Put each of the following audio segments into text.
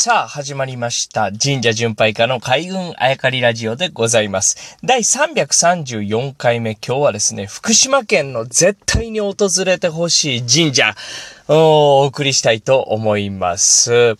さあ、始まりました。神社巡拝家の海軍あやかりラジオでございます。第334回目、今日はですね、福島県の絶対に訪れてほしい神社をお送りしたいと思います。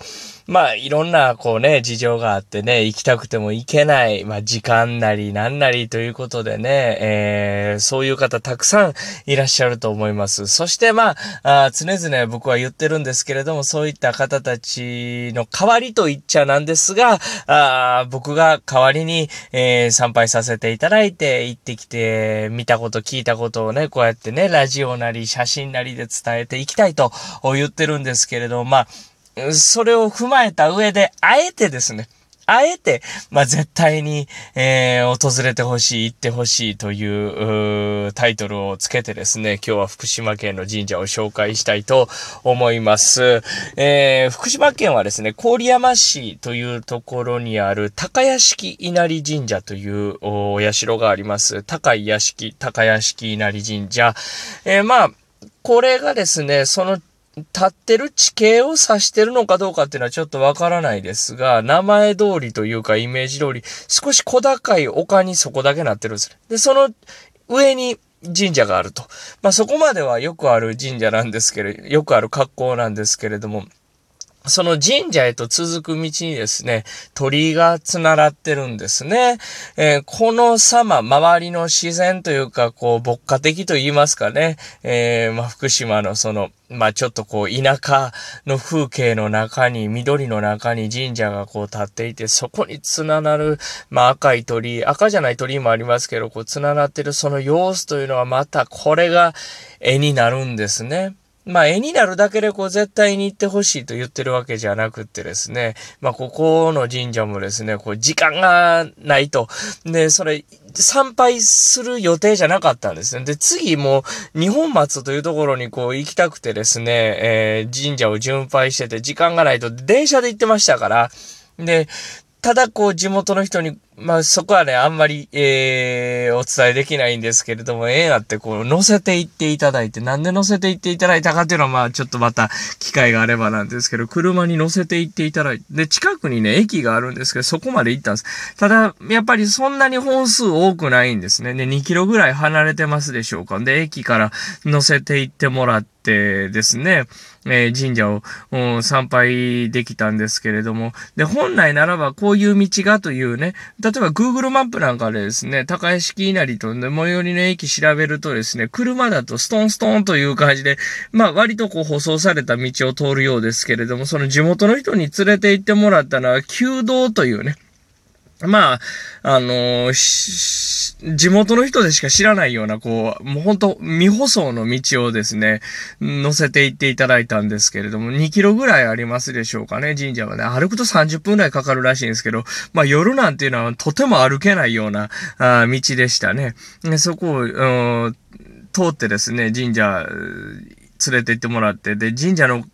まあ、いろんな、こうね、事情があってね、行きたくても行けない、まあ、時間なりなんなりということでね、えー、そういう方たくさんいらっしゃると思います。そしてまあ、あ常々僕は言ってるんですけれども、そういった方たちの代わりと言っちゃなんですが、あ僕が代わりに、えー、参拝させていただいて、行ってきて、見たこと、聞いたことをね、こうやってね、ラジオなり、写真なりで伝えていきたいと言ってるんですけれども、まあ、それを踏まえた上で、あえてですね、あえて、まあ、絶対に、えー、訪れてほしい、行ってほしいという、うタイトルをつけてですね、今日は福島県の神社を紹介したいと思います。えー、福島県はですね、郡山市というところにある高屋敷稲荷神社というお社があります。高い屋敷、高屋敷稲荷神社。えー、まあ、これがですね、その立ってる地形を指してるのかどうかっていうのはちょっとわからないですが、名前通りというかイメージ通り、少し小高い丘にそこだけなってるんですで、その上に神社があると。まあそこまではよくある神社なんですけれど、よくある格好なんですけれども、その神社へと続く道にですね、鳥居がつながってるんですね。えー、この様、周りの自然というか、こう、牧歌的と言いますかね。えー、まあ、福島のその、まあ、ちょっとこう、田舎の風景の中に、緑の中に神社がこう立っていて、そこにつながる、まあ、赤い鳥居、赤じゃない鳥居もありますけど、こう、つながってるその様子というのはまた、これが絵になるんですね。まあ、絵になるだけでこう絶対に行ってほしいと言ってるわけじゃなくってですね、まあ、ここの神社もですね、こう時間がないと。で、それ、参拝する予定じゃなかったんですね。で、次も日本松というところにこう行きたくてですね、えー、神社を巡拝してて時間がないと電車で行ってましたから、で、ただこう地元の人にまあそこはね、あんまり、えー、お伝えできないんですけれども、ええなってこう、乗せていっていただいて、なんで乗せていっていただいたかっていうのは、まあちょっとまた機会があればなんですけど、車に乗せていっていただいて、で、近くにね、駅があるんですけど、そこまで行ったんです。ただ、やっぱりそんなに本数多くないんですね。で、2キロぐらい離れてますでしょうか。で、駅から乗せていってもらって、ですね、えー、神社を、うん、参拝できたんですけれども、で、本来ならばこういう道がというね、例えば Google マップなんかでですね、高屋敷稲荷と最寄りの駅調べるとですね、車だとストンストンという感じで、まあ割とこう舗装された道を通るようですけれども、その地元の人に連れて行ってもらったのは、旧道というね、まあ、あのー、地元の人でしか知らないような、こう、もう本当未舗装の道をですね、乗せて行っていただいたんですけれども、2キロぐらいありますでしょうかね、神社はね。歩くと30分ぐらいかかるらしいんですけど、まあ夜なんていうのはとても歩けないようなあ道でしたね。でそこを、通ってですね、神社、連れて行ってもらって、で、神社の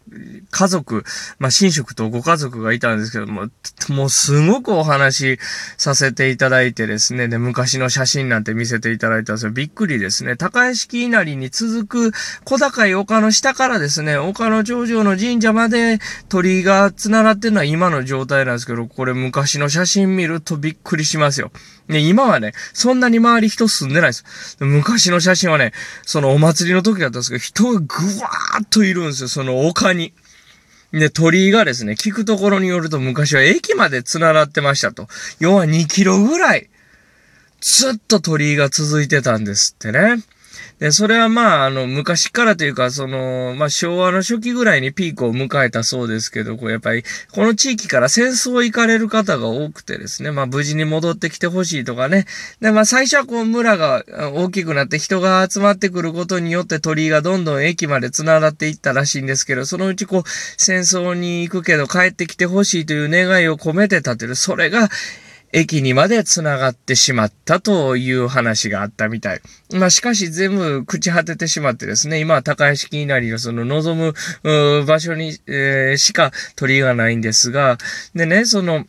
家族、まあ、親族とご家族がいたんですけども、もうすごくお話しさせていただいてですね、で、昔の写真なんて見せていただいたんですよ。びっくりですね。高屋敷稲荷に続く小高い丘の下からですね、丘の頂上の神社まで鳥居が繋がってるのは今の状態なんですけど、これ昔の写真見るとびっくりしますよ。ね、今はね、そんなに周り人住んでないです。昔の写真はね、そのお祭りの時だったんですけど、人がぐわーっといるんですよ、その丘に。で、鳥居がですね、聞くところによると昔は駅まで繋がってましたと。要は2キロぐらい、ずっと鳥居が続いてたんですってね。で、それはまあ、あの、昔からというか、その、まあ、昭和の初期ぐらいにピークを迎えたそうですけど、こう、やっぱり、この地域から戦争行かれる方が多くてですね、まあ、無事に戻ってきてほしいとかね。で、まあ、最初はこう、村が大きくなって人が集まってくることによって鳥居がどんどん駅まで繋がっていったらしいんですけど、そのうちこう、戦争に行くけど帰ってきてほしいという願いを込めて立てる。それが、駅にまで繋がってしまったという話があったみたい。まあ、しかし全部朽ち果ててしまってですね、今は高橋きなりのその望む場所に、えー、しか鳥がないんですが、でね、その、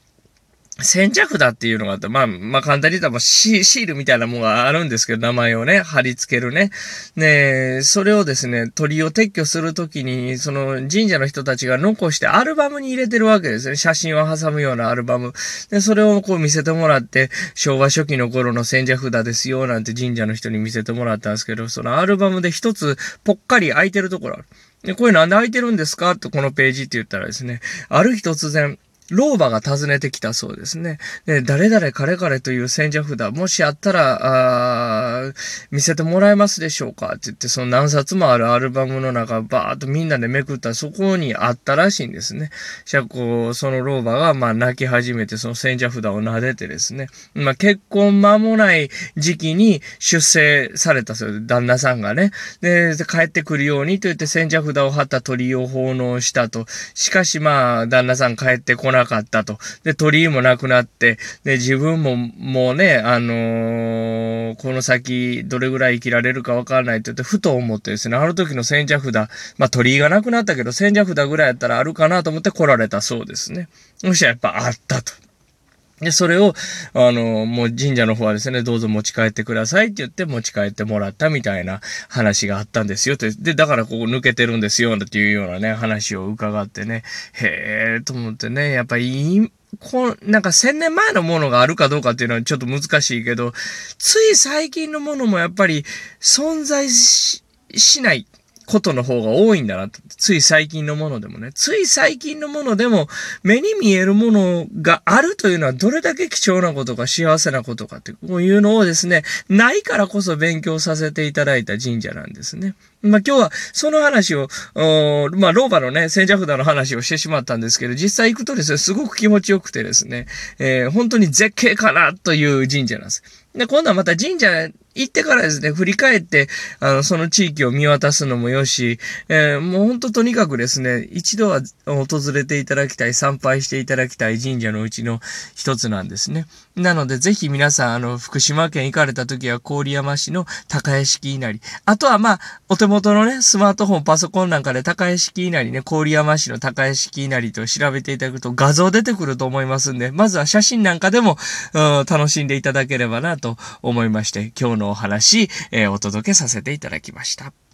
先着札っていうのがあって、まあ、まあ簡単に言ったらシールみたいなものがあるんですけど、名前をね、貼り付けるね。ねそれをですね、鳥を撤去するときに、その神社の人たちが残してアルバムに入れてるわけですね。写真を挟むようなアルバム。で、それをこう見せてもらって、昭和初期の頃の先着札ですよ、なんて神社の人に見せてもらったんですけど、そのアルバムで一つぽっかり空いてるところある。で、これなんで空いてるんですか？ってこのページって言ったらですね、ある日突然、老婆が訪ねてきたそうですね。で、誰々彼々という戦者札、もしあったら、あ見せてもらえますでしょうか？って言って、その何冊もあるアルバムの中、バーっとみんなでめくったら、そこにあったらしいんですね。じゃあ、こう、その老婆が、まあ、泣き始めて、その戦者札を撫でてですね。まあ、結婚間もない時期に出生されたそうで、旦那さんがね。で、帰ってくるようにと言って戦者札を貼った鳥を奉納したと。しかし、まあ、旦那さん帰ってこないなかったと。で、鳥居もなくなって、で、自分ももうね、あのー、この先どれぐらい生きられるかわからないって言って、ふと思ってですね、あの時の先着札、まあ鳥居がなくなったけど、先着札ぐらいやったらあるかなと思って来られたそうですね。そしたらやっぱあったと。で、それを、あの、もう神社の方はですね、どうぞ持ち帰ってくださいって言って持ち帰ってもらったみたいな話があったんですよって。で、だからここ抜けてるんですよっていうようなね、話を伺ってね、へえと思ってね、やっぱいい、こなんか千年前のものがあるかどうかっていうのはちょっと難しいけど、つい最近のものもやっぱり存在しない。ことの方が多いんだなとつい最近のものでもね。つい最近のものでも、目に見えるものがあるというのはどれだけ貴重なことか幸せなことかっていうのをですね、ないからこそ勉強させていただいた神社なんですね。まあ今日はその話を、まあ老婆のね、千社札の話をしてしまったんですけど、実際行くとですね、すごく気持ちよくてですね、えー、本当に絶景かなという神社なんです。で、今度はまた神社行ってからですね、振り返って、あの、その地域を見渡すのもよし、えー、もうほんととにかくですね、一度は訪れていただきたい、参拝していただきたい神社のうちの一つなんですね。なので、ぜひ皆さん、あの、福島県行かれた時は、郡山市の高屋敷稲荷。あとは、まあ、お手元のね、スマートフォン、パソコンなんかで高屋敷稲荷ね、郡山市の高屋敷稲荷と調べていただくと画像出てくると思いますんで、まずは写真なんかでも、うん、楽しんでいただければなと思いまして、今日ののお話、えー、お届けさせていただきました。